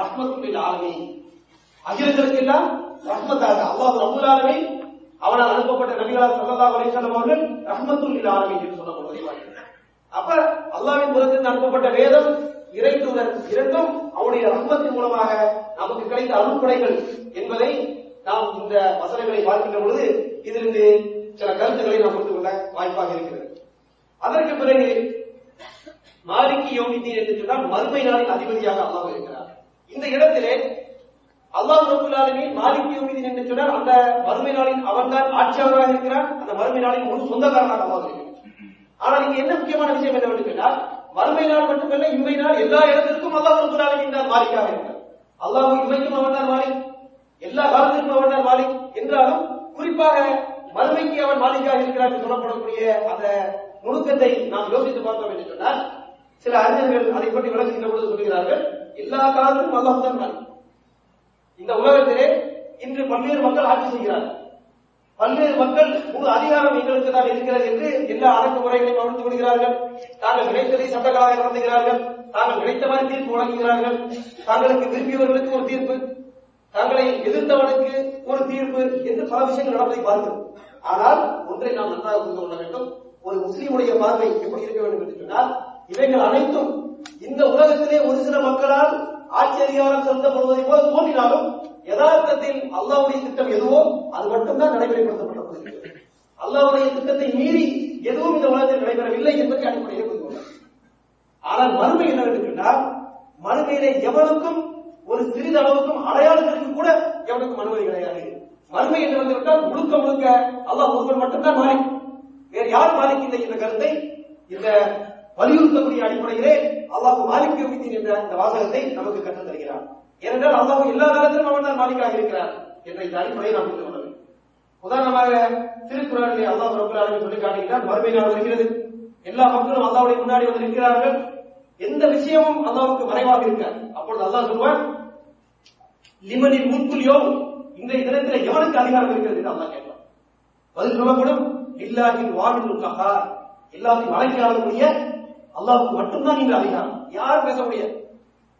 ரஹ்மத்துல் ஆலமீன். அகிலங்களுக்கு எல்லாம் ரஹ்மத்தாக அல்லாஹ் ரபுல் ஆலமீன். அவனால் அனுப்பப்பட்ட நபிகளால் ஸல்லல்லாஹு அலைஹி வஸல்லம் அவர்கள் ரஹ்மத்துல் ஆலமீன் என்று சொல்லப்படுவதை அப்ப அல்லாவின் புறத்திலிருந்து அனுப்பப்பட்ட வேதம் இறை இரண்டும் அவருடைய ரஹ்மத்தின் மூலமாக நமக்கு கிடைத்த அருள்படைகள் என்பதை நாம் இந்த வசனங்களை பார்க்கின்ற பொழுது இதிலிருந்து சில கருத்துக்களை நாம் புரிந்து கொள்ள வாய்ப்பாக இருக்கிறது. அதற்கு பிறகு மாலிக்கு யோகித்தீர் என்று சொன்னால் மறுமை நாளின் அதிபதியாக அல்லாஹ் இருக்கிறார். இந்த இடத்திலே அல்லாஹ் ரபுல்லாலுமே மாலிக் யோகிதீன் என்று சொன்னால் அந்த மறுமை நாளின் அவன்தான் ஆட்சியாளராக இருக்கிறான் அந்த மறுமை நாளின் முழு சொந்தக்காரனாக அல்லாஹ் இருக்கிறார். ஆனால் இங்க என்ன முக்கியமான விஷயம் என்னவென்று சொன்னால் மறுமை நாள் மட்டுமல்ல இம்மை நாள் எல்லா இடத்திற்கும் அல்லாஹ் ரபுல் தான் மாலிக்காக இருக்கிறார். அல்லாஹ் இம்மைக்கும் அவன் தான் மாலிக் எல்லா காலத்திற்கும் அவன் தான் மாலிக் என்றாலும் குறிப்பாக மறுமைக்கு அவன் மாலிக்காக இருக்கிறார் என்று சொல்லப்படக்கூடிய அந்த நுணுக்கத்தை நாம் யோசித்து பார்த்தோம் என்று சொன்னால் சில அறிஞர்கள் அதை பற்றி விளக்குகின்ற பொழுது சொல்கிறார்கள் எல்லா காலத்திலும் அல்லாஹ் தான் மாலிக் இந்த உலகத்திலே இன்று பல்வேறு மக்கள் ஆட்சி செய்கிறார்கள். பல்வேறு மக்கள் முழு அதிகாரம் எங்களுக்கு தான் இருக்கிறது என்று எல்லா அடக்குமுறைகளையும் அமர்ந்து கொள்கிறார்கள். தாங்கள் நினைத்ததை சட்டங்களாக நடத்துகிறார்கள். தாங்கள் நினைத்த மாதிரி தீர்ப்பு வழங்குகிறார்கள். தாங்களுக்கு விரும்பியவர்களுக்கு ஒரு தீர்ப்பு தங்களை எதிர்த்தவனுக்கு ஒரு தீர்ப்பு என்று பல விஷயங்கள் நடப்பதை பார்க்கிறோம் ஆனால் ஒன்றை நாம் நன்றாக புரிந்து கொள்ள வேண்டும். ஒரு முஸ்லீமுடைய பார்வை எப்படி இருக்க வேண்டும் என்று சொன்னால் இவைகள் அனைத்தும் இந்த உலகத்திலே ஒரு சில மக்களால் ஆட்சி அதிகாரம் செலுத்தப்படுவதை போல தோன்றினாலும் யதார்த்தத்தில் அல்லாவுடைய திட்டம் எதுவோ அது மட்டும்தான் நடைமுறைப்படுத்தப்பட்டிருக்கிறது. அல்லாவுடைய திட்டத்தை மீறி எதுவும் இந்த உலகத்தில் நடைபெறவில்லை என்பதை அடிப்படையில் புரிந்து ஆனால் மறுமை என்னவென்று கேட்டால் மறுமையிலே எவனுக்கும் ஒரு சிறிதளவுக்கும் அடையாளத்திற்கு கூட எவனுக்கும் அனுமதி கிடையாது. மறுமை என்று வந்துவிட்டால் முழுக்க முழுக்க அல்லாஹ் ஒருவர் மட்டும்தான் மாறி வேறு யாரும் மாலிக் என்ற கருத்தை இந்த வலியுறுத்தக்கூடிய அடிப்படையிலே அல்லாஹு மாலிக் யோகித்தீன் என்ற இந்த வாசகத்தை நமக்கு கற்றுத் தருகிறார் ஏனென்றால் அல்லாஹு எல்லா நேரத்திலும் அவன் தான் மாலிக்காக இருக்கிறார் என்ற இந்த அடிப்படையை நாம் புரிந்து கொள்ள வேண்டும். உதாரணமாக திருக்குறளிலே அல்லாஹ் ரபுல் ஆலமீன் சொல்லி காட்டுகிறார் மறுமை நாள் வருகிறது. எல்லா மக்களும் அல்லாவுடைய முன்னாடி வந்து நிற்கிறார்கள். எந்த விஷயமும் அல்லாவுக்கு மறைவாக இருக்காது. அப்பொழுது அல்லாஹ் சொல்வான் லிமனின் முன்குலியோ இன்றைய தினத்தில் எவனுக்கு அதிகாரம் இருக்கிறது என்று அல்லாஹ் கேட்பான். பதில் சொல்லப்படும் இல்லாஹின் வாஹிதுல் கஹார். எல்லாத்தையும் அடக்கி அல்லாவுக்கு மட்டும்தான் நீங்கள் அதிகாரம். யாரும் பேச முடியாது.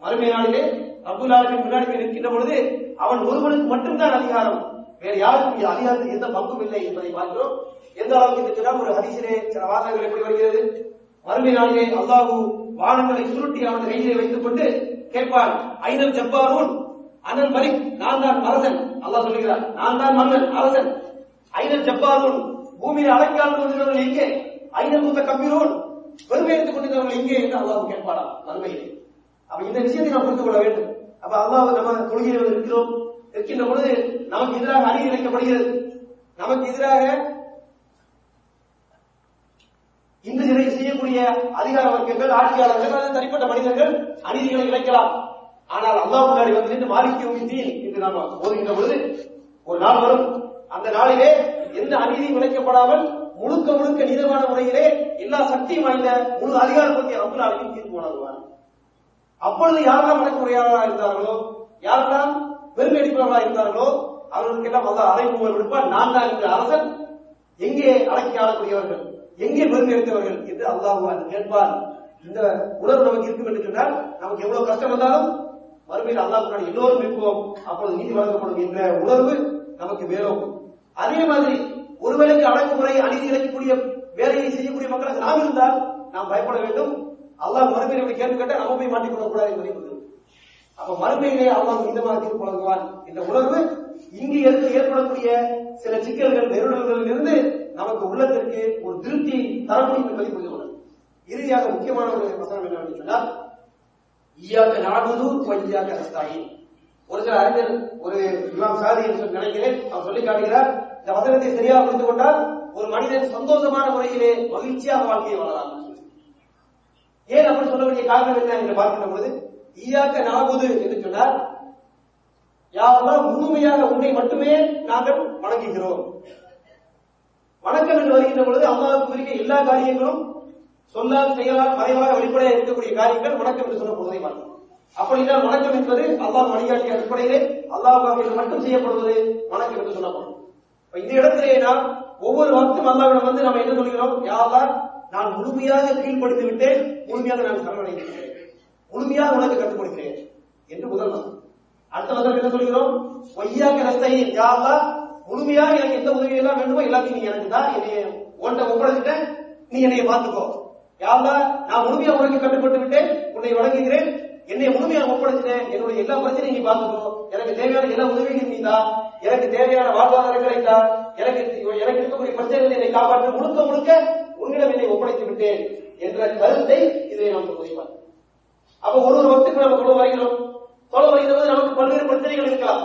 மறுமை நாளிலே அப்துல் ஆலமின் முன்னாடி போய் நிற்கின்ற பொழுது அவன் ஒருவனுக்கு மட்டும்தான் அதிகாரம். வேற யாருக்கும் அதிகாரத்தில் எந்த பங்கும் இல்லை என்பதை பார்க்கிறோம். எந்த அளவுக்கு என்று சொன்னால் ஒரு ஹரிசிலே சில வாசகங்கள் எப்படி வருகிறது? மறுமை நாளிலே அல்லாஹு வானங்களை சுருட்டி அவனது கையிலே வைத்துக் கொண்டு கேட்பான் ஐநல் ஜப்பாரூன் அனல் மலிக் நான் தான் அரசன். அல்லாஹ் சொல்லுகிறார் நான் தான் மன்னன் அரசன். ஐநல் ஜப்பாரூன் பூமியில் அழைக்காமல் கொண்டிருந்தவர்கள் எங்கே? ஐநல் முத்த கம்பீரூன் பெருமை எடுத்துக் கொண்டிருந்தவர்கள் எங்கே என்று அல்லாஹ் கேட்பாராம் மறுமையிலே அப்ப இந்த விஷயத்தை நாம் புரிந்து கொள்ள வேண்டும். அப்ப அல்லாஹ் நம்ம தொழுகையில் இருக்கிறோம். இருக்கின்ற பொழுது நமக்கு எதிராக அணி இழைக்கப்படுகிறது நமக்கு எதிராக இந்த இதை செய்யக்கூடிய அதிகார வர்க்கங்கள் ஆட்சியாளர்கள் தனிப்பட்ட மனிதர்கள் அநீதிகளை இழைக்கலாம். ஆனால் அல்லாஹ் முன்னாடி வந்து நின்று மாலிக்கு என்று நாம் ஓதுகின்ற பொழுது ஒரு நாள் வரும். அந்த நாளிலே எந்த அநீதியும் இழைக்கப்படாமல் முழுக்க முழுக்க நீதமான முறையிலே எல்லா சக்தியும் வாய்ந்த முழு அதிகாரத்தை அப்துல் ஆலமின் தீர்ப்பு வழங்குவார் அப்பொழுது யாரெல்லாம் அடக்குமுறையாளராக இருந்தார்களோ யாரெல்லாம் பெருமையடிப்பவர்களாக இருந்தார்களோ அவர்களுக்கெல்லாம் அல்லாஹ் அறைமுகர் விடுப்பார் நான் தான் இந்த அரசன். எங்கே அடக்கி ஆளக்கூடியவர்கள்? எங்கே பெருமை எடுத்தவர்கள் என்று அல்லாஹ் கேட்பார் இந்த உணர்வு நமக்கு இருக்கும் என்று சொன்னால் நமக்கு எவ்வளவு கஷ்டம் வந்தாலும் மறுமையில் அல்லாஹ் எல்லோரும் இருப்போம் அப்பொழுது நீதி வழங்கப்படும் என்ற உணர்வு நமக்கு மேலோக்கும் அதே மாதிரி ஒருவேளைக்கு அடக்குமுறை அநீதி இழைக்கக்கூடிய வேலையை செய்யக்கூடிய மக்களுக்கு நாம் இருந்தால் நாம் பயப்பட வேண்டும். அல்லாஹ் மறுமையில் இப்படி கேள்வி கேட்டால் நம்ம போய் மாட்டிக் கூடாது என்பதை புரிந்து அப்ப மறுமையிலே அல்லாஹ் மீதமாக தீர்ப்பு வழங்குவான் என்ற உணர்வு இங்கு இருந்து ஏற்படக்கூடிய சில சிக்கல்கள் நெருடல்களில் இருந்து நமக்கு உள்ளத்திற்கு ஒரு திருப்தி தர முடியும் என்பதை புரிந்து கொள்ளும். இறுதியாக முக்கியமான ஒரு வசனம் என்னவென்று சொன்னால் ஈயாக்க நாடுவது வஞ்சியாக நஸ்தாயி ஒரு சில அறிஞர் ஒரு இமாம் சாதி என்று நினைக்கிறேன் அவர் சொல்லி காட்டுகிறார் இந்த வசனத்தை சரியாக புரிந்து கொண்டால் ஒரு மனிதன் சந்தோஷமான முறையிலே மகிழ்ச்சியாக வாழ்க்கையை வாழலாம் ஏன் அப்படி சொல்ல வேண்டிய காரணம் என்ன என்று பார்க்கின்ற பொழுது ஈயாக்க நாகுது என்று சொன்னார் யாரெல்லாம் முழுமையாக உன்னை மட்டுமே நாங்கள் வணங்குகிறோம். வணக்கம் என்று வருகின்ற பொழுது அல்லாவுக்கு குறிக்க எல்லா காரியங்களும் சொல்லால் செயலால் மறைவாக வெளிப்படையாக இருக்கக்கூடிய காரியங்கள் வணக்கம் என்று சொல்லப்படுவதை பார்க்கிறோம். அப்படின்னா வணக்கம் என்பது அல்லாஹ் வழிகாட்டிய அடிப்படையிலே அல்லாஹ் மட்டும் செய்யப்படுவது வணக்கம் என்று சொல்லப்படும். இந்த இடத்திலே நாம் ஒவ்வொரு வார்த்தையும் அல்லாவிடம் வந்து நம்ம என்ன சொல்கிறோம்? யாரெல்லாம் நான் முழுமையாக கீழ்ப்படுத்தி விட்டேன். முழுமையாக நான் சரணடைந்திருக்கிறேன் முழுமையாக உனக்கு கற்றுக் கொடுக்கிறேன். என்று முதல் வசனம் அடுத்த வசனம் என்ன சொல்கிறோம்? பொய்யாக நஸ்தையின் யாரெல்லாம் முழுமையாக எனக்கு எந்த உதவி எல்லாம் வேண்டுமோ எல்லாத்தையும் நீ எனக்கு தான் என்னைய உன்கிட்ட ஒப்படைச்சிட்ட நீ என்னைய பார்த்துக்கோ. யாவா நான் முழுமையாக உனக்கு கட்டுப்பட்டு விட்டேன். உன்னை வழங்குகிறேன் என்னை முழுமையாக ஒப்படைச்சிட்டேன். என்னுடைய எல்லா பிரச்சனையும் நீ பார்த்துக்கோ. எனக்கு தேவையான எல்லா உதவிகளையும் நீ தான் எனக்கு தேவையான வாழ்வாதாரம் தான் எனக்கு எனக்கு இருக்கக்கூடிய பிரச்சனைகளை என்னை காப்பாற்ற முழுக்க முழுக்க உன்னிடம் என்னை ஒப்படைத்து விட்டேன் என்ற கருத்தை இதை நாம் புரிவார் அப்ப ஒரு ஒரு வக்துக்கு நம்ம தொழ வரைகிறோம். தொழ வருகிறது நமக்கு பல்வேறு பிரச்சனைகள் இருக்கலாம்.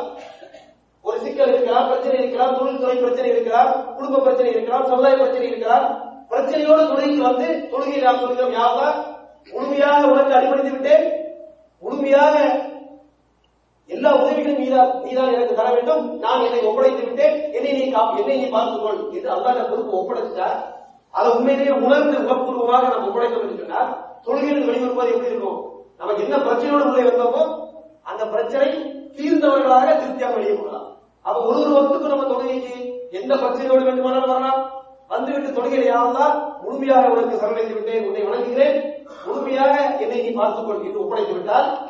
ஒரு சிக்கல் இருக்கலாம் பிரச்சனை இருக்கலாம் தொழில்துறை பிரச்சனை இருக்கலாம் குடும்ப பிரச்சனை இருக்கலாம் சமுதாய பிரச்சனை இருக்கலாம். பிரச்சனையோடு தொழுகைக்கு வந்து தொழுகையை நாம் சொல்கிறோம். யாவா முழுமையாக உனக்கு அடிபணித்து விட்டேன். முழுமையாக எல்லா உதவிகளும் நீதான் நீதான் எனக்கு தர வேண்டும். நான் என்னை ஒப்படைத்து விட்டேன். என்னை நீ கா- என்னை நீ பார்த்துக்கொள் என்று அல்லாத பொறுப்பு ஒப்படைச்சா அதை உண்மையிலேயே உணர்ந்து உணர்வுபூர்வமாக நம்ம ஒப்படைத்தோம் என்று சொன்னால் தொழுகையில் எப்படி இருக்கும்? நமக்கு என்ன பிரச்சனையோடு உள்ளே வந்தோமோ அந்த பிரச்சனை தீர்ந்தவர்களாக திருப்தியாக வெளியே போகலாம். அப்ப ஒரு ஒரு வகுப்புக்கு நம்ம தொழுகைக்கு எந்த பிரச்சனையோடு வேண்டுமானாலும் வரலாம். வந்துவிட்டு தொழுகையில் யாரெல்லாம் முழுமையாக உனக்கு சரணடைந்து விட்டேன். உன்னை வணங்குகிறேன். முழுமையாக என்னை நீ பார்த்துக்கொள் என்று ஒப்படைத்து விட்டால்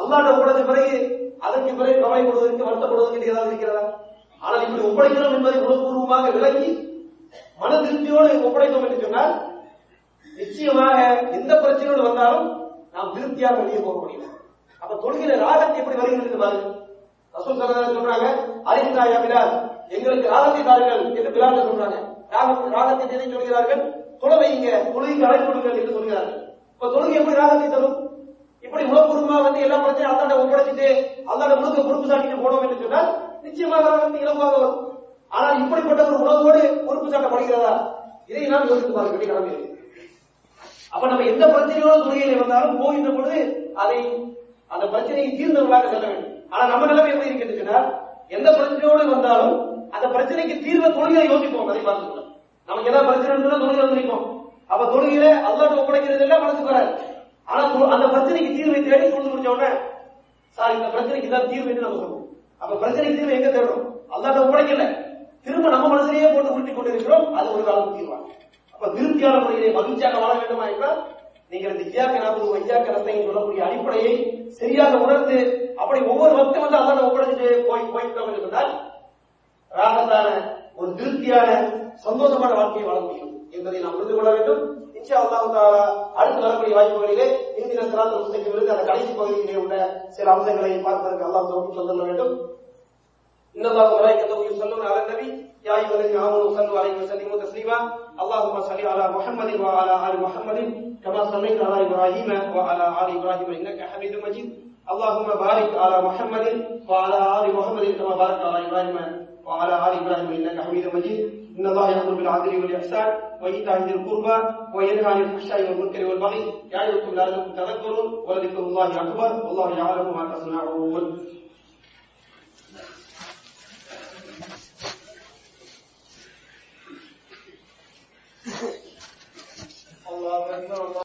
அல்லாட ஒப்படைத்த பிறகு அதற்கு பிறகு கவலைப்படுவதற்கு வருத்தப்படுவதற்கு ஏதாவது இருக்கிறதா? ஆனால் இப்படி ஒப்படைக்கிறோம் என்பதை உணர்வுபூர்வமாக விளங்கி மன திருப்தியோடு ஒப்படைத்தோம் என்று சொன்னால் நிச்சயமாக எந்த பிரச்சனையோடு வந்தாலும் நாம் திருப்தியாக வெளியே போக முடியும். அப்ப தொழுகிற ராகத்தை எப்படி வருகிறது என்று பாருங்க ரசூல் சொல்றாங்க அறிந்தாயா பிலால். எங்களுக்கு ராகத்தை தாருங்கள் என்று பிலால் சொல்றாங்க. ராகம் ராகத்தை எதை சொல்கிறார்கள் தொலை வைங்க தொழுகைக்கு அழைப்பு கொடுங்கள் என்று சொல்கிறார்கள். இப்ப தொழுகை எப்படி ராகத்தை தரும்? இப்படி உணவுபூர்வமா வந்து எல்லா பிரச்சனையும் அல்லாட ஒப்படைச்சிட்டு அல்லாட முழுக்க பொறுப்பு சாட்டிட்டு போனோம் என்று சொன்னால் நிச்சயமாக வந்து இலவாக வரும். ஆனால் இப்படிப்பட்ட ஒரு உணவோடு பொறுப்பு சாட்டப்படுகிறதா? இதை நாம் யோசித்து பார்க்க வேண்டிய கடமை இருக்கு. அப்ப நம்ம எந்த பிரச்சனையோட துறையில் வந்தாலும் போகின்ற பொழுது அதை அந்த பிரச்சனையை தீர்ந்தவர்களாக செல்ல வேண்டும். ஆனா நம்ம நிலைமை எப்படி இருக்கு எந்த பிரச்சனையோடு வந்தாலும் அந்த பிரச்சனைக்கு தீர்வை தொழுகையை யோசிப்போம் அதை பார்த்துக்கலாம் நமக்கு ஏதாவது பிரச்சனை இருந்தா தொழுகை வந்து அப்ப தொழுகையில அல்லாட்டு ஒப்படைக்கிறது எல்லாம் மனசுக்கு வராது. ஆனா அந்த பிரச்சனைக்கு தீர்வை தேடி தொழுது முடிஞ்ச உடனே சார் இந்த பிரச்சனைக்கு தான் தீர்வு என்று நம்ம சொல்லுவோம் அப்ப பிரச்சனைக்கு தீர்வு எங்க தேடுறோம் அல்லாட்ட உடைக்கல திரும்ப நம்ம மனசிலேயே போட்டு உருட்டி கொண்டிருக்கிறோம். அது ஒரு காலம் தீர்வாங்க அப்ப திருப்தியான முறையிலே மகிழ்ச்சியாக வாழ வேண்டுமா என்றால் நீங்கள் இந்த இயாக்க நாற்பது ஐயாக்க ரத்தையும் சொல்லக்கூடிய அடிப்படையை சரியாக உணர்ந்து அப்படி ஒவ்வொரு பக்தம் வந்து அல்லாட ஒப்படைச்சிட்டு போய் போயிட்டோம் என்று சொன்னால் ராகத்தான ஒரு திருப்தியான சந்தோஷமான வாழ்க்கையை வாழ முடியும் என்பதை நாம் புரிந்து கொள்ள வேண்டும். இன்ஷா அல்லாஹ் தாலா அடுத்து வரக்கூடிய வாய்ப்புகளிலே இந்திய சிராத்த முஸ்லிமிலிருந்து அந்த கடைசி பகுதியிலே உள்ள சில அம்சங்களை பார்ப்பதற்கு அல்லாஹ் தோற்று சொல்ல வேண்டும் إن الله وملائكته يصلون على النبي يا أيها الذين آمنوا صلوا عليه وسلموا تسليما اللهم صل على محمد وعلى آل محمد كما صليت على إبراهيم وعلى آل إبراهيم إنك حميد مجيد اللهم بارك على محمد وعلى آل محمد كما باركت على إبراهيم وعلى آل إبراهيم إنك حميد مجيد إن الله يأمر بالعدل والإحسان وإيتاء ذي القربى وينهى عن الفحشاء والمنكر والبغي يعظكم لعلكم تذكرون ولذكر الله أكبر والله يعلم ما تصنعون. الله أكبر الله